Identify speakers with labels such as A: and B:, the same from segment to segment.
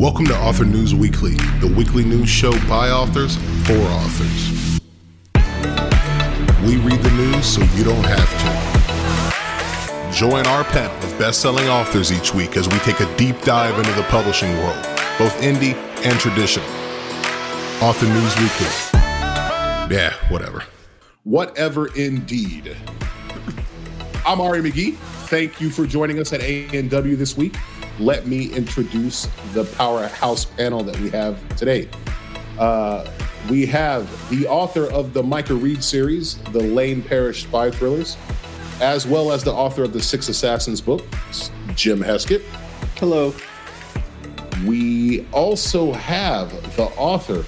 A: Welcome to Author News Weekly, the weekly news show by authors for authors. We read the news so you don't have to. Join our panel of best selling authors each week as we take a deep dive into the publishing world, both indie and traditional. Author News Weekly. Yeah, whatever. Whatever indeed. I'm Ari McGee. Thank you for joining us at ANW this week let me introduce the powerhouse panel that we have today. Uh, we have the author of the Micah Reed series, the Lane Parish Spy Thrillers, as well as the author of the Six Assassins books, Jim Heskett.
B: Hello.
A: We also have the author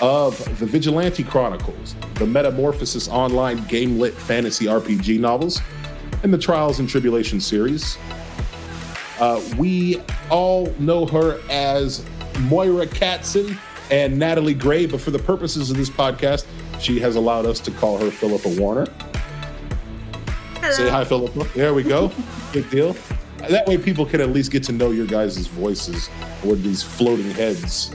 A: of the Vigilante Chronicles, the Metamorphosis online game lit fantasy RPG novels, and the Trials and Tribulations series, uh, we all know her as Moira Katson and Natalie Grey, but for the purposes of this podcast, she has allowed us to call her Philippa Warner. Hello. Say hi, Philippa. There we go. Big deal. That way, people can at least get to know your guys' voices or these floating heads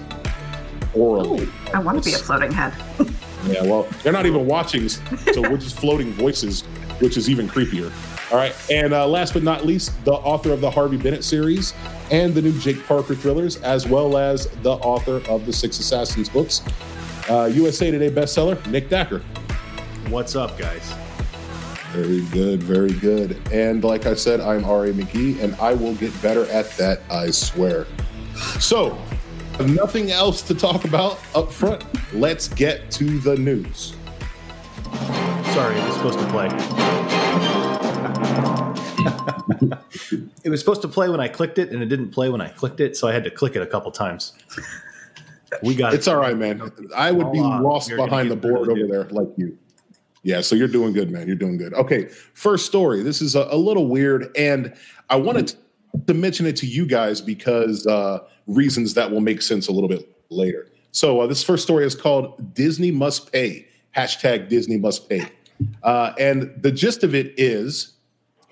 A: orally.
C: Ooh, I want to be a floating head.
A: yeah, well, they're not even watching, so we're just floating voices, which is even creepier. All right. And uh, last but not least, the author of the Harvey Bennett series and the new Jake Parker thrillers, as well as the author of the Six Assassins books. Uh, USA Today bestseller, Nick Thacker.
D: What's up, guys?
A: Very good, very good. And like I said, I'm Ari McGee, and I will get better at that, I swear. So, nothing else to talk about up front. Let's get to the news.
D: Sorry, it was supposed to play it was supposed to play when I clicked it, and it didn't play when I clicked it, so I had to click it a couple times.
A: We got it's it. all right, man. I would be lost behind the board over there like you. Yeah, so you're doing good, man. You're doing good. Okay, first story. This is a, a little weird, and I wanted to, to mention it to you guys because uh, reasons that will make sense a little bit later. So uh, this first story is called "Disney Must Pay." Hashtag Disney Must Pay, uh, and the gist of it is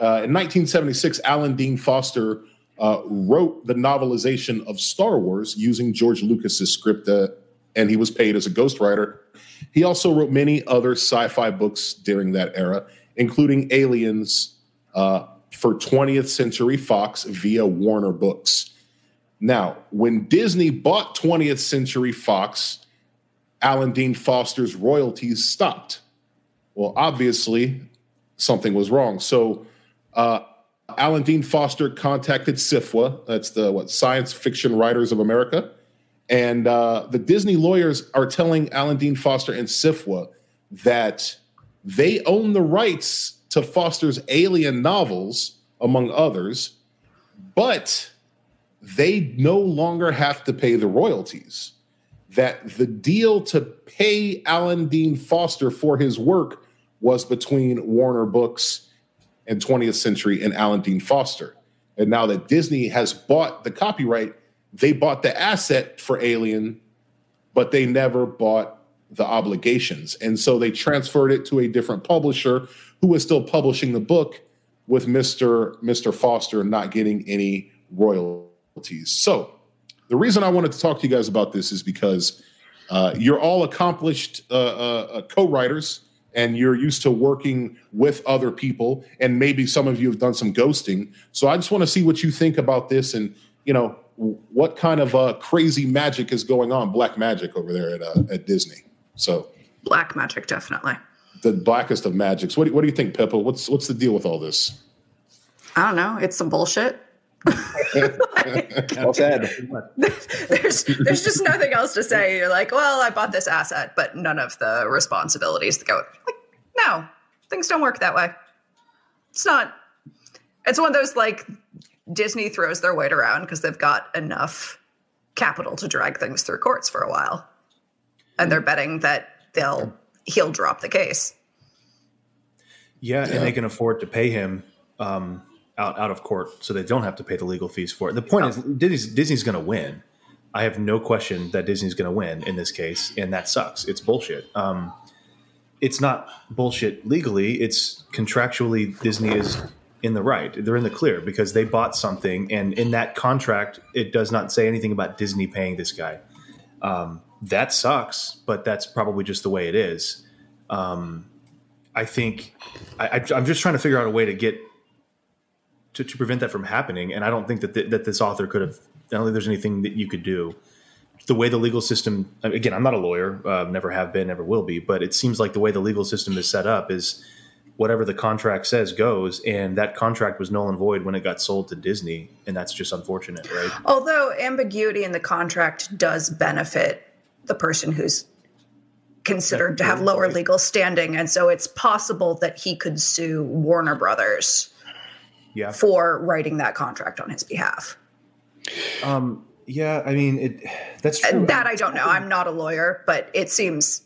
A: uh, in 1976, Alan Dean Foster uh, wrote the novelization of Star Wars using George Lucas's script, uh, and he was paid as a ghostwriter. He also wrote many other sci-fi books during that era, including Aliens uh, for 20th Century Fox via Warner Books. Now, when Disney bought 20th Century Fox, Alan Dean Foster's royalties stopped. Well, obviously, something was wrong. So uh, Alan Dean Foster contacted SFWA, that's the what Science Fiction Writers of America, and uh, the Disney lawyers are telling Alan Dean Foster and SFWA that they own the rights to Foster's Alien novels, among others, but they no longer have to pay the royalties. That the deal to pay Alan Dean Foster for his work was between Warner Books and 20th Century and Alan Dean Foster. And now that Disney has bought the copyright, they bought the asset for Alien, but they never bought the obligations. And so they transferred it to a different publisher who was still publishing the book with Mr. Mr. Foster not getting any royalties. So the reason I wanted to talk to you guys about this is because uh, you're all accomplished uh, uh, uh co-writers and you're used to working with other people and maybe some of you have done some ghosting. So i just want to see what you think about this and you know what kind of uh, crazy magic is going on black magic over there at, uh, at disney. So
C: black magic definitely.
A: The blackest of magics. What do, what do you think pippa? What's what's the deal with all this?
C: I don't know. It's some bullshit
B: well said.
C: there's there's just nothing else to say. You're like, well, I bought this asset, but none of the responsibilities that go. Like, no, things don't work that way. It's not. It's one of those like Disney throws their weight around because they've got enough capital to drag things through courts for a while, and they're betting that they'll he'll drop the case.
D: Yeah, yeah. and they can afford to pay him. Um, out out of court, so they don't have to pay the legal fees for it. The point is, Disney's, Disney's going to win. I have no question that Disney's going to win in this case, and that sucks. It's bullshit. Um, it's not bullshit legally. It's contractually Disney is in the right. They're in the clear because they bought something, and in that contract, it does not say anything about Disney paying this guy. Um, that sucks, but that's probably just the way it is. Um, I think I, am just trying to figure out a way to get to, to prevent that from happening, and I don't think that th- that this author could have. I don't think there's anything that you could do. The way the legal system, again, I'm not a lawyer, uh, never have been, never will be, but it seems like the way the legal system is set up is whatever the contract says goes and that contract was null and void when it got sold to disney and that's just unfortunate right
C: although ambiguity in the contract does benefit the person who's considered to have lower legal standing and so it's possible that he could sue warner brothers
D: yeah.
C: for writing that contract on his behalf
D: um yeah i mean it that's true.
C: that i don't know i'm not a lawyer but it seems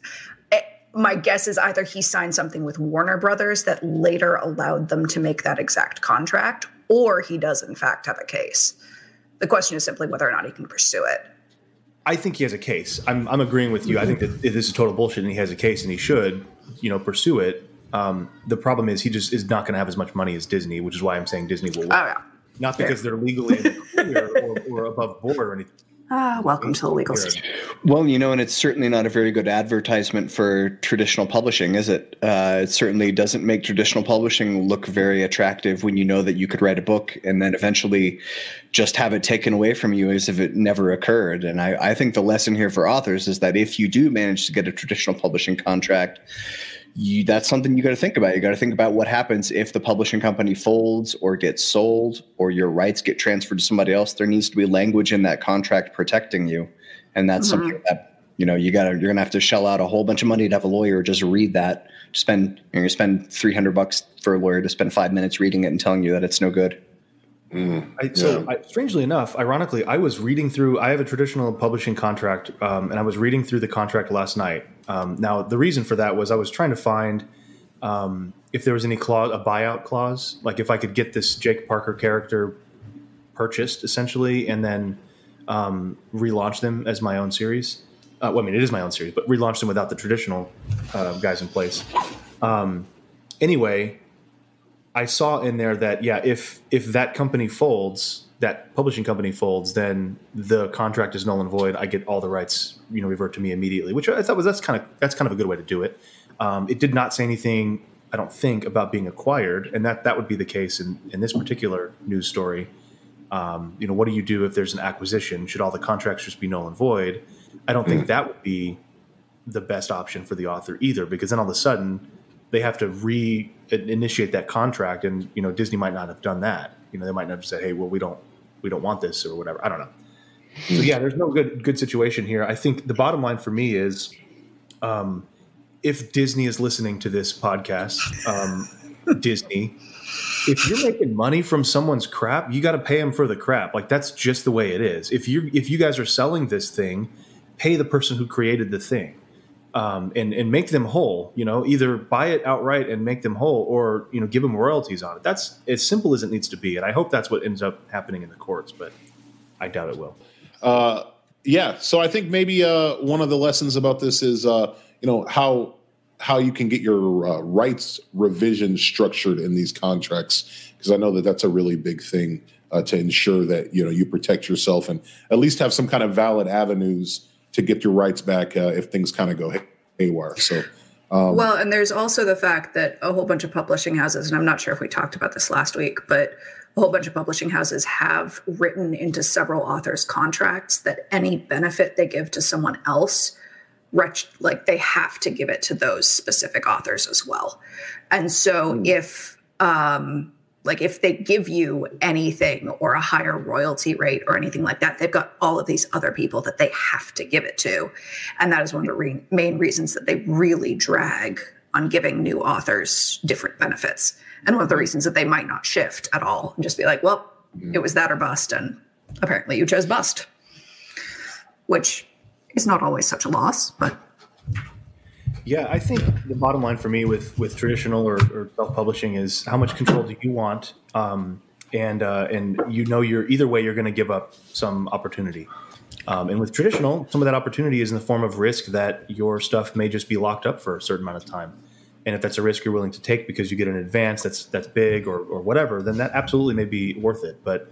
C: my guess is either he signed something with Warner Brothers that later allowed them to make that exact contract, or he does in fact have a case. The question is simply whether or not he can pursue it.
D: I think he has a case. I'm, I'm agreeing with you. I think that this is total bullshit, and he has a case, and he should, you know, pursue it. Um, the problem is he just is not going to have as much money as Disney, which is why I'm saying Disney will. Win.
C: Oh yeah.
D: Not because they're legally or, or above board or anything
C: Ah, welcome to the legal system.
B: Well, you know, and it's certainly not a very good advertisement for traditional publishing, is it? Uh, it certainly doesn't make traditional publishing look very attractive when you know that you could write a book and then eventually just have it taken away from you as if it never occurred. And I, I think the lesson here for authors is that if you do manage to get a traditional publishing contract, you, that's something you got to think about. You got to think about what happens if the publishing company folds or gets sold or your rights get transferred to somebody else. There needs to be language in that contract protecting you, and that's mm-hmm. something that you know you got to you're gonna have to shell out a whole bunch of money to have a lawyer just read that. Spend you're gonna spend three hundred bucks for a lawyer to spend five minutes reading it and telling you that it's no good.
D: Mm, I, so, yeah. I, strangely enough, ironically, I was reading through. I have a traditional publishing contract, um, and I was reading through the contract last night. Um, now, the reason for that was I was trying to find um, if there was any clause, a buyout clause, like if I could get this Jake Parker character purchased, essentially, and then um, relaunch them as my own series. Uh, well, I mean, it is my own series, but relaunch them without the traditional uh, guys in place. Um, anyway, I saw in there that yeah, if if that company folds, that publishing company folds, then the contract is null and void. I get all the rights, you know, revert to me immediately, which I thought was that's kind of that's kind of a good way to do it. Um, it did not say anything, I don't think, about being acquired, and that that would be the case in in this particular news story. Um, you know, what do you do if there's an acquisition? Should all the contracts just be null and void? I don't think that would be the best option for the author either, because then all of a sudden they have to re initiate that contract, and you know Disney might not have done that. You know, they might not have said, "Hey, well, we don't we don't want this" or whatever. I don't know. So yeah, there's no good good situation here. I think the bottom line for me is, um, if Disney is listening to this podcast, um, Disney, if you're making money from someone's crap, you got to pay them for the crap. Like that's just the way it is. If you if you guys are selling this thing, pay the person who created the thing um, and and make them whole. You know, either buy it outright and make them whole, or you know, give them royalties on it. That's as simple as it needs to be, and I hope that's what ends up happening in the courts, but I doubt it will.
A: Uh, yeah, so I think maybe uh, one of the lessons about this is uh, you know how how you can get your uh, rights revision structured in these contracts because I know that that's a really big thing uh, to ensure that you know you protect yourself and at least have some kind of valid avenues to get your rights back uh, if things kind of go haywire. So.
C: Um, well, and there's also the fact that a whole bunch of publishing houses, and I'm not sure if we talked about this last week, but a whole bunch of publishing houses have written into several authors' contracts that any benefit they give to someone else, like they have to give it to those specific authors as well. And so mm. if um, like if they give you anything or a higher royalty rate or anything like that, they've got all of these other people that they have to give it to. And that is one of the re- main reasons that they really drag on giving new authors different benefits. And one of the reasons that they might not shift at all and just be like, well, mm. it was that or bust. And apparently you chose bust, which is not always such a loss, but
D: yeah, I think the bottom line for me with with traditional or, or self publishing is how much control do you want, um, and uh, and you know you're either way you're going to give up some opportunity. Um, and with traditional, some of that opportunity is in the form of risk that your stuff may just be locked up for a certain amount of time. and if that's a risk you're willing to take because you get an advance that's that's big or or whatever, then that absolutely may be worth it. But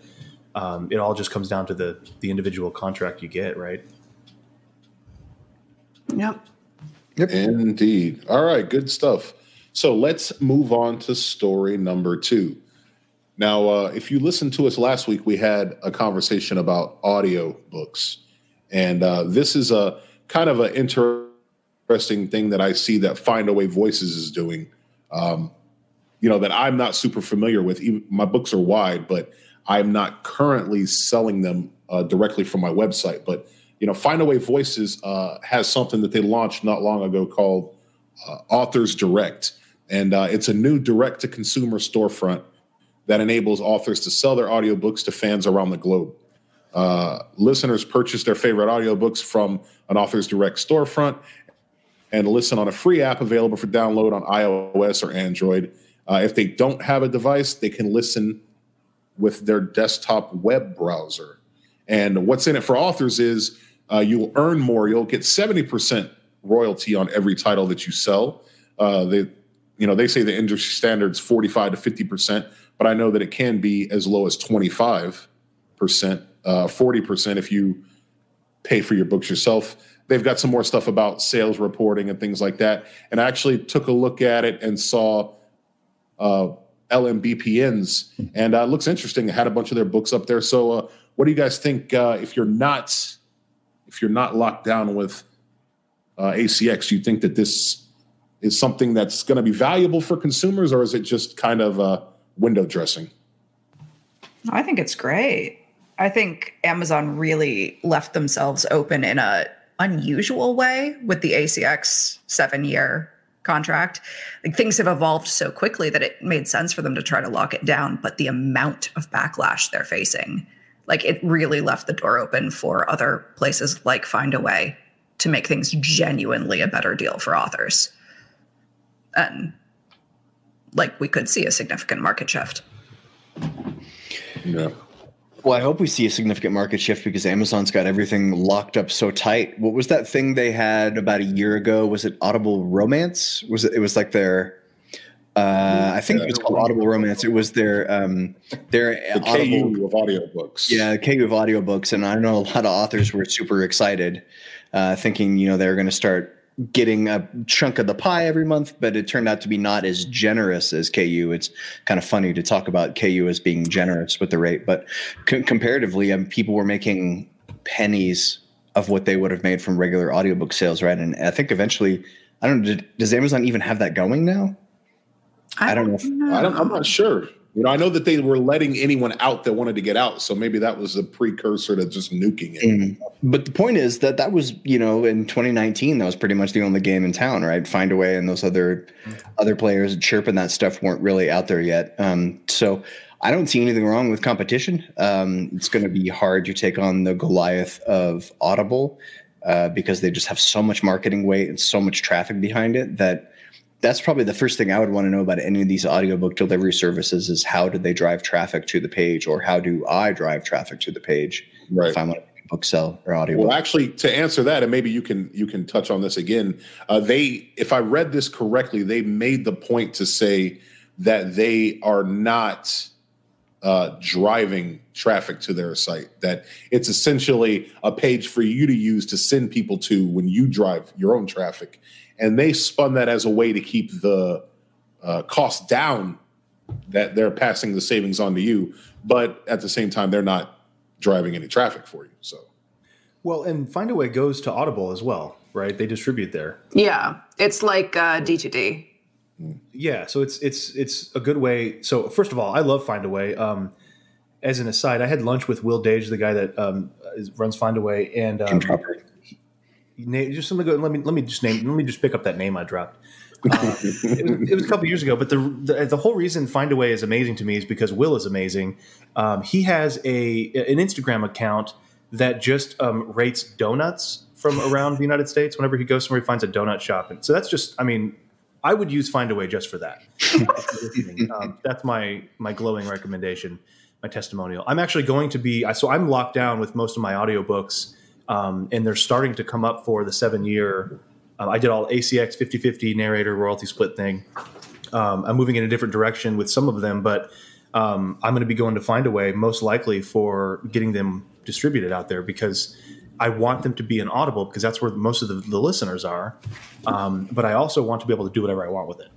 D: um, it all just comes down to the the individual contract you get, right?
C: Yep.
A: Yep. Indeed. All right, good stuff. So let's move on to story number two. Now, uh, if you listened to us last week, we had a conversation about audio books, and uh, this is a kind of an interesting thing that I see that Find Findaway Voices is doing. Um, you know that I'm not super familiar with. Even, my books are wide, but I'm not currently selling them uh, directly from my website. But you know, Findaway Voices uh, has something that they launched not long ago called uh, Authors Direct, and uh, it's a new direct to consumer storefront that enables authors to sell their audiobooks to fans around the globe. Uh, listeners purchase their favorite audiobooks from an author's direct storefront and listen on a free app available for download on iOS or Android. Uh, if they don't have a device, they can listen with their desktop web browser. And what's in it for authors is uh, you'll earn more. You'll get 70% royalty on every title that you sell. Uh, they, you know, they say the industry standard's 45 to 50%, but I know that it can be as low as 25%, uh, 40% if you pay for your books yourself. They've got some more stuff about sales reporting and things like that. And I actually took a look at it and saw uh, LMBPNs, and uh, looks interesting. It had a bunch of their books up there. So, uh, what do you guys think? Uh, if you're not if you're not locked down with uh, ACX, you think that this is something that's going to be valuable for consumers, or is it just kind of uh, window dressing?
C: I think it's great. I think Amazon really left themselves open in a unusual way with the ACX seven year contract. Like things have evolved so quickly that it made sense for them to try to lock it down. But the amount of backlash they're facing, like it really left the door open for other places like Findaway to make things genuinely a better deal for authors. And like we could see a significant market shift.
B: Yeah. Well, I hope we see a significant market shift because Amazon's got everything locked up so tight. What was that thing they had about a year ago? Was it Audible Romance? Was it? It was like their. Uh, I think it was called Audible Romance. It was their um, their
A: the Audible, KU of audiobooks.
B: Yeah, KU of audiobooks, and I know a lot of authors were super excited, uh, thinking you know they're going to start getting a chunk of the pie every month, but it turned out to be not as generous as KU. It's kind of funny to talk about KU as being generous with the rate, but comparatively, um, people were making pennies of what they would have made from regular audiobook sales, right? And I think eventually, I don't know, does Amazon even have that going now?
C: I, I don't know. If,
A: I don't, I'm not sure. You know, I know that they were letting anyone out that wanted to get out, so maybe that was a precursor to just nuking it. Mm.
B: But the point is that that was, you know, in 2019, that was pretty much the only game in town, right? Findaway and those other other players, chirping that stuff weren't really out there yet. Um, so I don't see anything wrong with competition. Um, it's going to be hard to take on the Goliath of Audible uh, because they just have so much marketing weight and so much traffic behind it that that's probably the first thing I would want to know about any of these audiobook delivery services is how do they drive traffic to the page or how do I drive traffic to the page right. if I want to book sell or audio.
A: Well, actually, to answer that, and maybe you can you can touch on this again. Uh, they, if I read this correctly, they made the point to say that they are not uh, driving traffic to their site. That it's essentially a page for you to use to send people to when you drive your own traffic. And they spun that as a way to keep the uh, cost down that they're passing the savings on to you but at the same time they're not driving any traffic for you so.
D: Well and Findaway goes to audible as well right? They distribute there.
C: Yeah it's like uh, d2d
D: yeah so it's it's it's a good way so first of all i love find Findaway um, as an aside i had lunch with will dage the guy that um, runs Findaway and um, just let me go. Let me let me just name. Let me just pick up that name I dropped. Uh, it, was, it, was, a couple years ago, but the, the, the whole reason Findaway is amazing to me is because Will is amazing. Um, he has a an Instagram account that just um, rates donuts from around the United States. Whenever he goes somewhere, he finds a donut shop, and so that's just. I mean, I would use Findaway just for that. um, that's my my glowing recommendation, my testimonial. I'm actually going to be. So I'm locked down with most of my audiobooks um, and they're starting to come up for the seven year Um, I did all ACX 50 50 narrator royalty split thing. Um, I'm moving in a different direction with some of them, but um, I'm going to be going to Findaway most likely for getting them distributed out there because I want them to be an Audible because that's where most of the, the listeners are. Um, but I also want to be able to do whatever I want with it.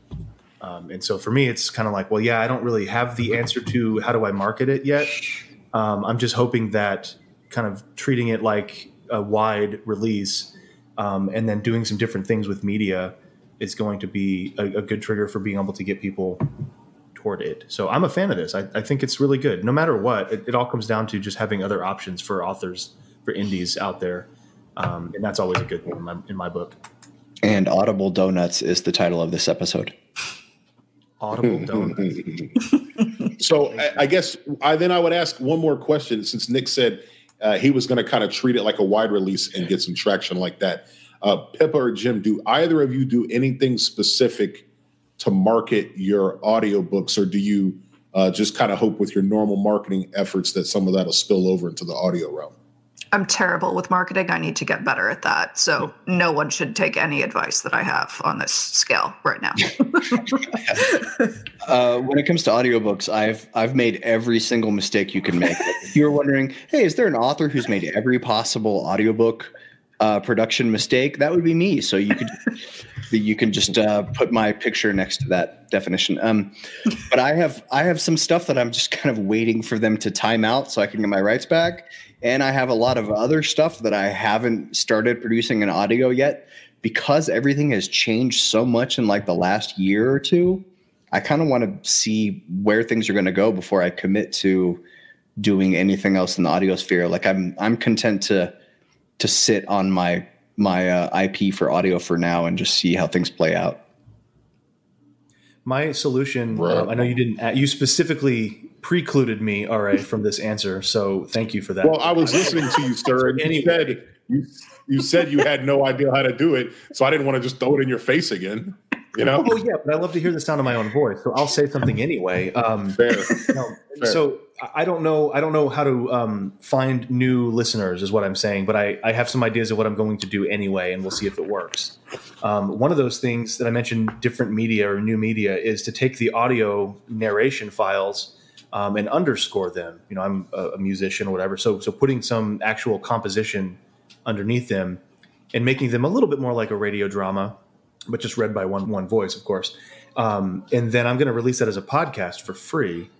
D: Um, and so for me, it's kind of like, well, yeah, I don't really have the answer to how do I market it yet. Um, I'm just hoping that kind of treating it like a wide release um, and then doing some different things with media is going to be a, a, good trigger for being able to get people toward it. So I'm a fan of this. I, I think it's really good. No matter what, it, it, all comes down to just having other options for authors, for indies out there. Um, and that's always a good thing in my, in my book.
B: And Audible Donuts is the title of this episode.
D: Audible Donuts.
A: so I, I, guess I then I would ask one more question since Nick said uh, he was going to kind of treat it like a wide release and get some traction like that. Uh, Pippa or Jim, do either of you do anything specific to market your audiobooks, or do you uh, just kind of hope with your normal marketing efforts that some of that will spill over into the audio realm?
C: I'm terrible with marketing. I need to get better at that. So no one should take any advice that I have on this scale right now.
B: uh, when it comes to audiobooks, I've I've made every single mistake you can make. if you're wondering, hey, is there an author who's made every possible audiobook uh, production mistake? That would be me. So you could you can just uh, put my picture next to that definition. Um, but I have I have some stuff that I'm just kind of waiting for them to time out so I can get my rights back and I have a lot of other stuff that I haven't started producing in audio yet because everything has changed so much in like the last year or two. I kind of want to see where things are going to go before I commit to doing anything else in the audio sphere. Like I'm I'm content to to sit on my my uh, IP for audio for now and just see how things play out.
D: My solution, right. uh, I know you didn't, you specifically precluded me, all right, from this answer. So thank you for that.
A: Well, I was listening to you, sir, and anyway. you said you, you said you had no idea how to do it, so I didn't want to just throw it in your face again. You know?
D: Oh yeah, but I love to hear the sound of my own voice, so I'll say something anyway. Um, Fair. You know, Fair. So I don't know. I don't know how to um, find new listeners, is what I'm saying. But I, I have some ideas of what I'm going to do anyway, and we'll see if it works. Um, one of those things that I mentioned, different media or new media, is to take the audio narration files um, and underscore them. You know, I'm a, a musician or whatever, so so putting some actual composition underneath them and making them a little bit more like a radio drama, but just read by one one voice, of course. Um, and then I'm going to release that as a podcast for free.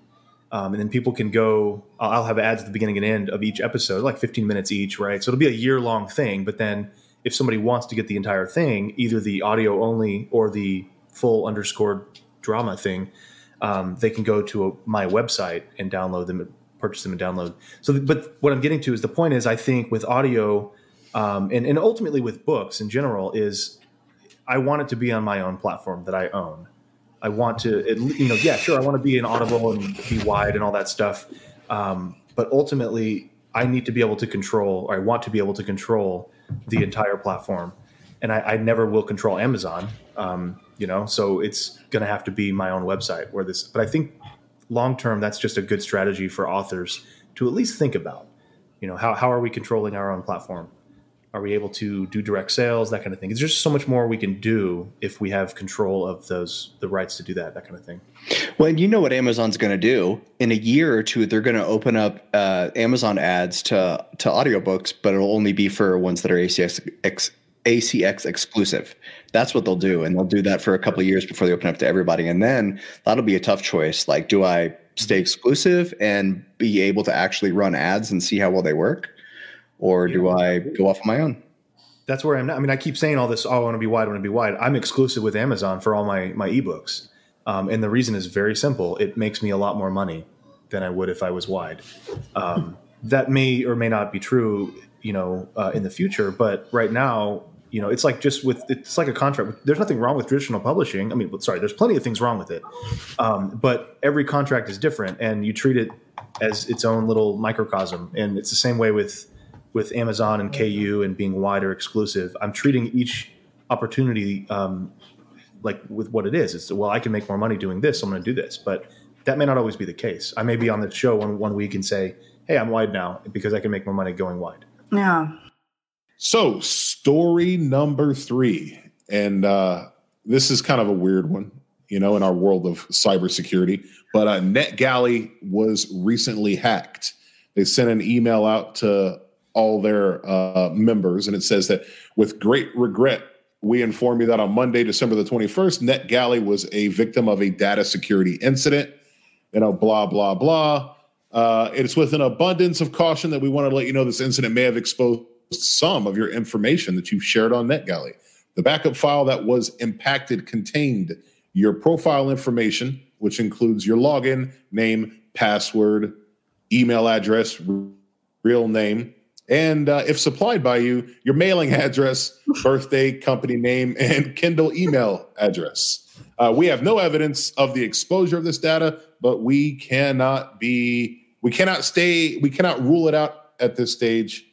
D: Um, and then people can go. I'll have ads at the beginning and end of each episode, like 15 minutes each, right? So it'll be a year long thing. But then, if somebody wants to get the entire thing, either the audio only or the full underscored drama thing, um, they can go to a, my website and download them, purchase them, and download. So, but what I'm getting to is the point is I think with audio um, and, and ultimately with books in general is I want it to be on my own platform that I own. I want to, you know, yeah, sure, I want to be in Audible and be wide and all that stuff. Um, but ultimately, I need to be able to control, or I want to be able to control the entire platform. And I, I never will control Amazon. Um, you know so it's going to have to be my own website where this but i think long term that's just a good strategy for authors to at least think about you know how, how are we controlling our own platform are we able to do direct sales that kind of thing there's just so much more we can do if we have control of those the rights to do that that kind of thing
B: well you know what amazon's going to do in a year or two they're going to open up uh, amazon ads to to audiobooks but it'll only be for ones that are acx ACX exclusive. That's what they'll do. And they'll do that for a couple of years before they open up to everybody. And then that'll be a tough choice. Like, do I stay exclusive and be able to actually run ads and see how well they work? Or do I go off on my own?
D: That's where I'm not. I mean, I keep saying all this, oh, I want to be wide, I want to be wide. I'm exclusive with Amazon for all my, my ebooks. Um, and the reason is very simple. It makes me a lot more money than I would if I was wide. Um, that may or may not be true, you know, uh, in the future. But right now, you know, it's like just with it's like a contract. There's nothing wrong with traditional publishing. I mean, sorry, there's plenty of things wrong with it, um, but every contract is different, and you treat it as its own little microcosm. And it's the same way with with Amazon and KU and being wider exclusive. I'm treating each opportunity um, like with what it is. It's well, I can make more money doing this. So I'm going to do this, but that may not always be the case. I may be on the show one one week and say, "Hey, I'm wide now because I can make more money going wide."
C: Yeah.
A: So, story number three and uh, this is kind of a weird one, you know, in our world of cybersecurity. But uh, NetGalley was recently hacked. They sent an email out to all their uh, members, and it says that with great regret, we inform you that on Monday, December the 21st, NetGalley was a victim of a data security incident. You know, blah, blah, blah. Uh, it's with an abundance of caution that we want to let you know this incident may have exposed some of your information that you've shared on NetGalley. The backup file that was impacted contained your profile information, which includes your login, name, password, email address, real name, and uh, if supplied by you, your mailing address, birthday, company name, and Kindle email address. Uh, we have no evidence of the exposure of this data, but we cannot be, we cannot stay, we cannot rule it out at this stage.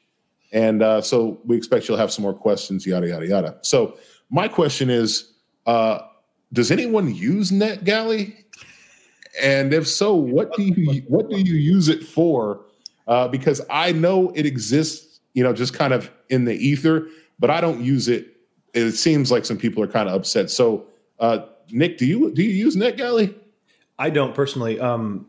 A: And uh, so we expect you'll have some more questions, yada, yada, yada. So my question is uh, Does anyone use NetGalley? And if so, what do you what do you use it for? Uh, because I know it exists, you know, just kind of in the ether, but I don't use it. It seems like some people are kind of upset. So, uh, Nick, do you do you use NetGalley?
D: I don't personally. Um,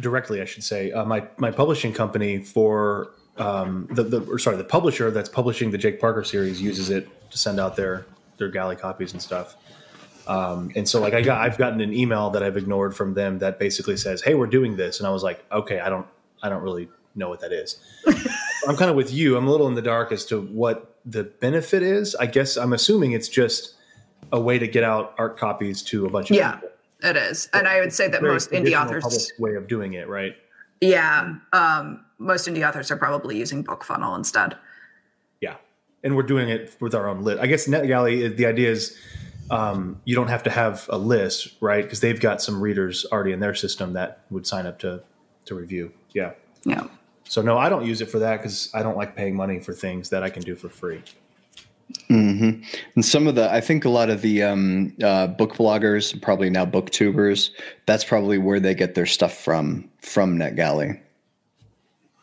D: directly, I should say. Uh, my my publishing company for um, the the or sorry the publisher that's publishing the Jake Parker series uses it to send out their their galley copies and stuff. Um, and so like I got I've gotten an email that I've ignored from them that basically says, "Hey, we're doing this," and I was like, "Okay, I don't I don't really know what that is. I'm kind of with you. I'm a little in the dark as to what the benefit is. I guess I'm assuming it's just a way to get out art copies to a bunch of people.
C: yeah,
D: people.
C: it is. And I would say that most indie authors
D: way of doing it, right?
C: Yeah, um, most indie authors are probably using BookFunnel instead.
D: Yeah, and we're doing it with our own list. I guess NetGalley. The idea is um, you don't have to have a list, right? Because they've got some readers already in their system that would sign up to to review. Yeah.
C: Yeah.
D: So no, I don't use it for that because I don't like paying money for things that I can do for free.
B: Mm-hmm. And some of the, I think a lot of the um, uh, book bloggers, probably now booktubers, that's probably where they get their stuff from from NetGalley.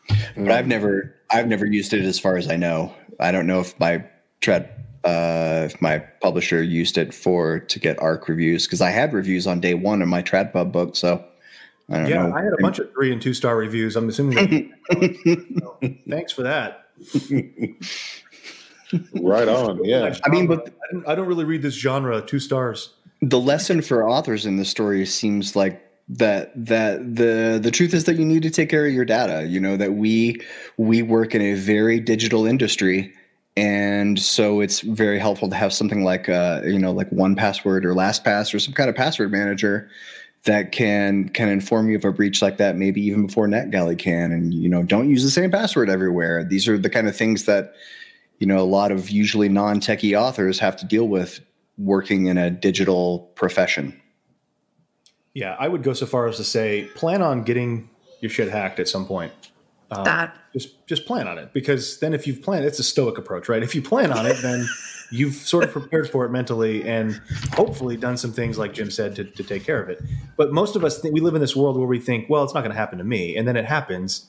B: Mm-hmm. But I've never, I've never used it as far as I know. I don't know if my tread, uh, if my publisher used it for to get ARC reviews because I had reviews on day one of my TradPub book, so
D: I don't yeah, know. I had a bunch of three and two star reviews. I'm assuming. so, thanks for that.
A: right on. Yeah.
B: I mean, but
D: I don't, I don't really read this genre. Two stars.
B: The lesson for authors in the story seems like that that the the truth is that you need to take care of your data you know that we we work in a very digital industry and so it's very helpful to have something like uh you know like 1Password or lastpass or some kind of password manager that can can inform you of a breach like that maybe even before NetGalley can. And you know don't use the same password everywhere. These are the kind of things that you know a lot of usually non-techie authors have to deal with working in a digital profession.
D: Yeah i would go so far as to say plan on getting your shit hacked at some point.
C: Um, that
D: just just plan on it. Because then if you've planned it's a stoic approach right? If you plan on it then you've sort of prepared for it mentally and hopefully done some things like jim said to, to take care of it. But most of us think we live in this world where we think well it's not going to happen to me. And then it happens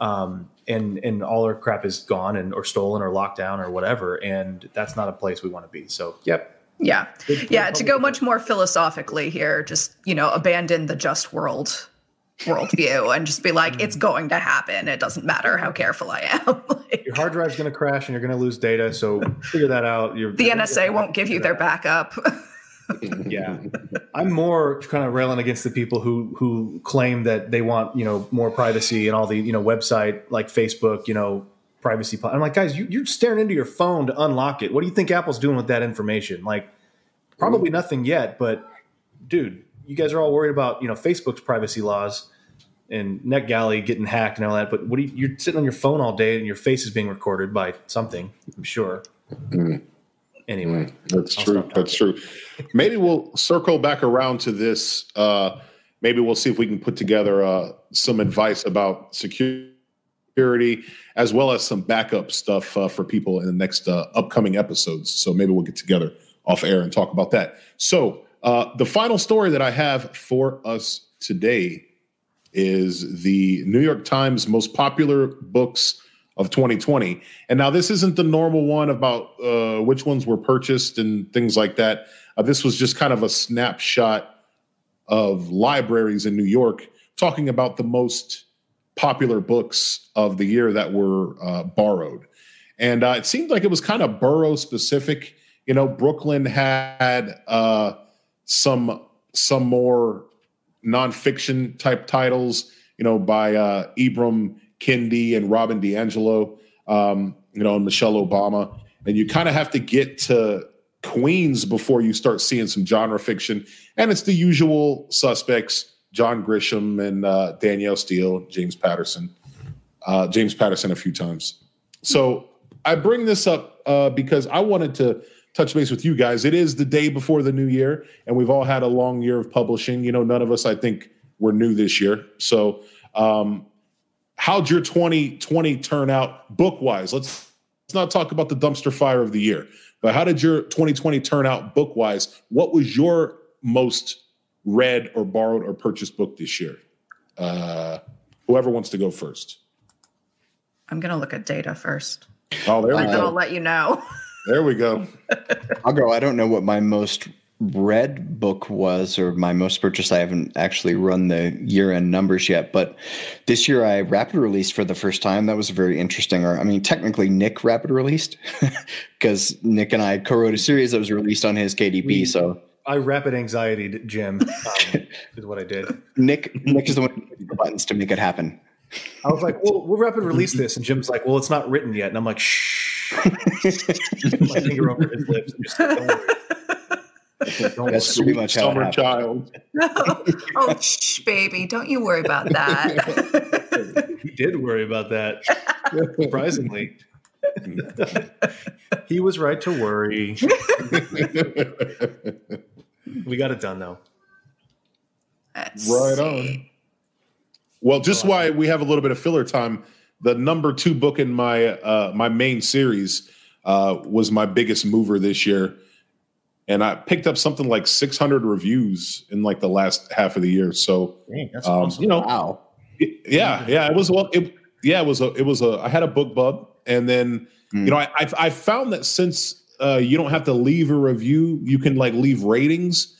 D: um, and and all our crap is gone and or stolen or locked down or whatever and that's not a place we want to be. So yep.
C: Yeah. Yeah to go much more philosophically here just you know abandon the just world worldview and just be like, it's mm. going to happen. It doesn't matter how careful I am.
D: like, Your hard drive's going to crash and you're going to lose data. So figure that out.
C: You're, the NSA won't give you their backup.
D: yeah, I'm more kind of railing against the people who who claim that they want you know more privacy and all the you know website like Facebook you know privacy. I'm like, guys, you, you're staring into your phone to unlock it. What do you think Apple's doing with that information? Like, probably nothing yet. But dude, you guys are all worried about you know Facebook's privacy laws and NetGalley getting hacked and all that. But what you, you're sitting on your phone all day and your face is being recorded by something. I'm sure. Mm. Anyway, mm.
A: that's I'll true. That's true. Maybe we'll circle back around to this. Uh, maybe we'll see if we can put together uh, some advice about security as well as some backup stuff uh, for people in the next uh, upcoming episodes. So maybe we'll get together off air and talk about that. So uh, the final story that I have for us today is the New York Times most popular books of 2020. And now this isn't the normal one about uh, which ones were purchased and things like that. Uh, this was just kind of a snapshot of libraries in New York talking about the most popular books of the year that were uh, borrowed. And uh, it seemed like it was kind of borough specific. You know, Brooklyn had uh, some some more nonfiction type titles. You know, by uh, Ibram Kendi and Robin DiAngelo. Um, you know, and Michelle Obama. And you kind of have to get to Queens before you start seeing some genre fiction. And it's the usual suspects John Grisham and uh, Danielle Steel, James Patterson, uh, James Patterson a few times. So I bring this up uh, because I wanted to touch base with you guys. It is the day before the new year, and we've all had a long year of publishing. You know, none of us, I think, were new this year. So, um, how'd your 2020 turn out book wise? Let's let's not talk about the dumpster fire of the year, but how did your 2020 turn out book wise? What was your most read or borrowed or purchased book this year? Uh, whoever wants to go first.
C: I'm going to look at data first.
A: Oh, there we
C: go. I'll let you know.
A: There we go.
B: I'll go. I don't know what my most read book was or my most purchased. I haven't actually run the year end numbers yet, but this year I rapid released for the first time. That was very interesting. Or, I mean, technically, Nick rapid released because Nick and I co wrote a series that was released on his KDP. We, so
D: I rapid anxiety Jim um, is what I did.
B: Nick Nick is the one who the buttons to make it happen.
D: I was like, "Well, we'll rapid release this," and Jim's like, "Well, it's not written yet," and I'm like, "Shh." my finger over his lips and just don't worry.
B: Don't That's pretty much how summer child.
C: oh, shh, baby, don't you worry about that.
D: he did worry about that, surprisingly. he was right to worry. we got it done though.
C: Let's
A: right see. on. Well, just why we have a little bit of filler time. The number two book in my uh, my main series uh, was my biggest mover this year, and I picked up something like 600 reviews in like the last half of the year. So,
D: Dang, um, awesome.
A: you know, wow. yeah, yeah, it was well, it, yeah, it was a, it was a. I had a BookBub, and then mm. you know, I I, I found that since uh, you don't have to leave a review, you can like leave ratings.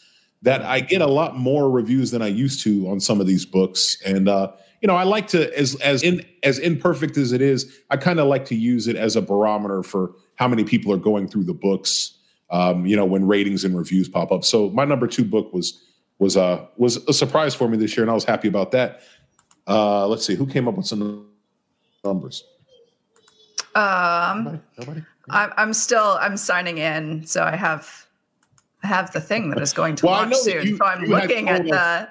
A: That I get a lot more reviews than I used to on some of these books, and uh, you know, I like to as as in as imperfect as it is, I kind of like to use it as a barometer for how many people are going through the books. Um, you know, when ratings and reviews pop up. So my number two book was was uh was a surprise for me this year, and I was happy about that. Uh, let's see who came up with some numbers.
C: Um, Nobody? Nobody? I'm, I'm still I'm signing in, so I have I have the thing that is going to well, launch soon. You, so I'm looking at the.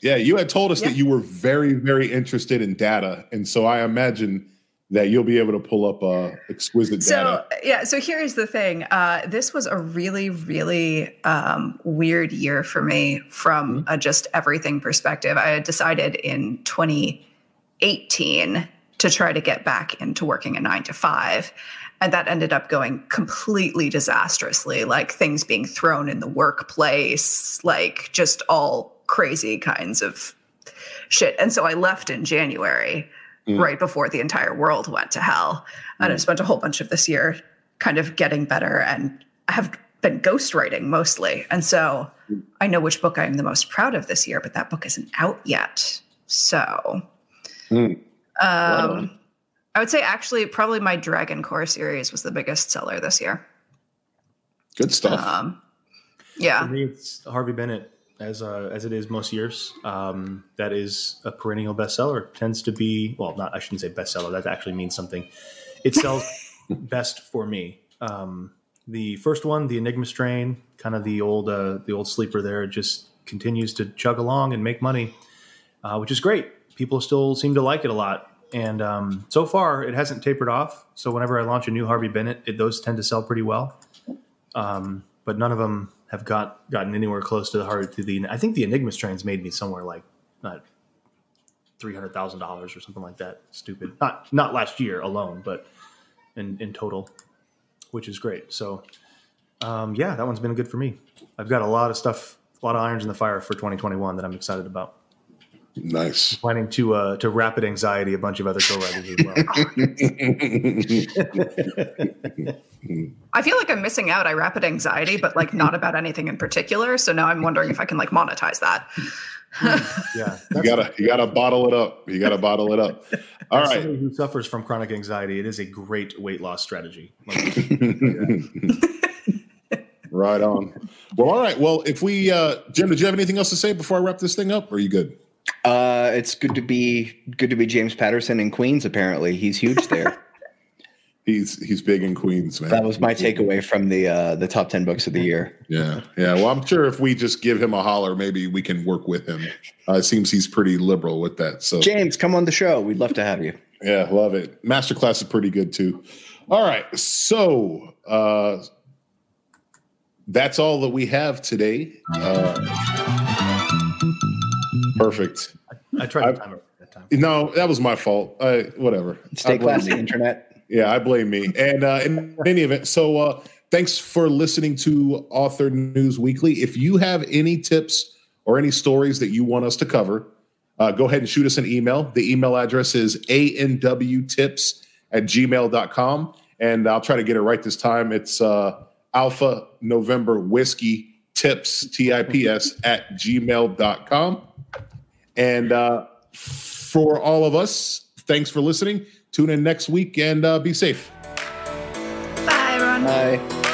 A: Yeah, you had told us yeah. that you were very very interested in data, and so I imagine that you'll be able to pull up uh, exquisite
C: data. So yeah, so here's the thing. Uh, this was a really, really um, weird year for me from mm-hmm. a just everything perspective. I had decided in 2018 to try to get back into working a nine to five. And that ended up going completely disastrously, like things being thrown in the workplace, like just all crazy kinds of shit. And so I left in January, mm. right before the entire world went to hell. And I mm. spent a whole bunch of this year kind of getting better and I have been ghostwriting mostly. And so mm. I know which book I'm the most proud of this year, but that book isn't out yet. So mm. Um, I would say actually probably my Dragon Core series was the biggest seller this year.
A: Good stuff.
C: Um, yeah.
D: For me, it's Harvey Bennett as uh, as it is most years. Um, that is a perennial bestseller. Tends to be well, not I shouldn't say bestseller. That actually means something. It sells best for me. Um, the first one, the Enigma strain, kind of the old uh, the old sleeper there, just continues to chug along and make money, uh, which is great people still seem to like it a lot. And um, so far, it hasn't tapered off. So whenever I launch a new Harvey Bennett, it, those tend to sell pretty well. Um, but none of them have got gotten anywhere close to the Harvey. To the I think the Enigma strains made me somewhere like not three hundred thousand dollars or something like that. Stupid. Not not last year alone, but in in total, which is great. So um, yeah, that one's been good for me. I've got a lot of stuff, a lot of irons in the fire for 2021 that I'm excited about.
A: Nice.
D: Planning to uh, to rapid anxiety a bunch of other co-writers as well.
C: I feel like I'm missing out. I rapid anxiety, but like not about anything in particular. So now I'm wondering if I can like monetize that.
A: yeah, you gotta you gotta bottle it up. You gotta bottle it up. All As right.
D: Somebody who suffers from chronic anxiety, it is a great weight loss strategy.
A: right on. Well, all right. Well, if we, uh, Jim, did you have anything else to say before I wrap this thing up? Or are you good?
B: Uh, it's good to be good to be James Patterson in Queens. Apparently, he's huge there.
A: he's he's big in Queens, man.
B: That was my takeaway from the uh, the top ten books of the year.
A: Yeah, yeah. Well, I'm sure if we just give him a holler, maybe we can work with him. Uh, it seems he's pretty liberal with that. So,
B: James, come on the show. We'd love to have you.
A: Yeah, love it. Masterclass is pretty good too. All right, so uh, that's all that we have today. Uh, perfect.
D: I, I tried to time it that time.
A: No, that was my fault. I, whatever.
B: Stay classy, internet.
A: Yeah, I blame me. And uh, in any event, so uh, thanks for listening to Author News Weekly. If you have any tips or any stories that you want us to cover, uh, go ahead and shoot us an email. The email address is anwtips at gmail.com. And I'll try to get it right this time. It's uh, Alpha November Whiskey Tips, T I P S, at gmail.com. And uh, for all of us, thanks for listening. Tune in next week and uh, be safe.
C: Bye, everyone.
B: Bye.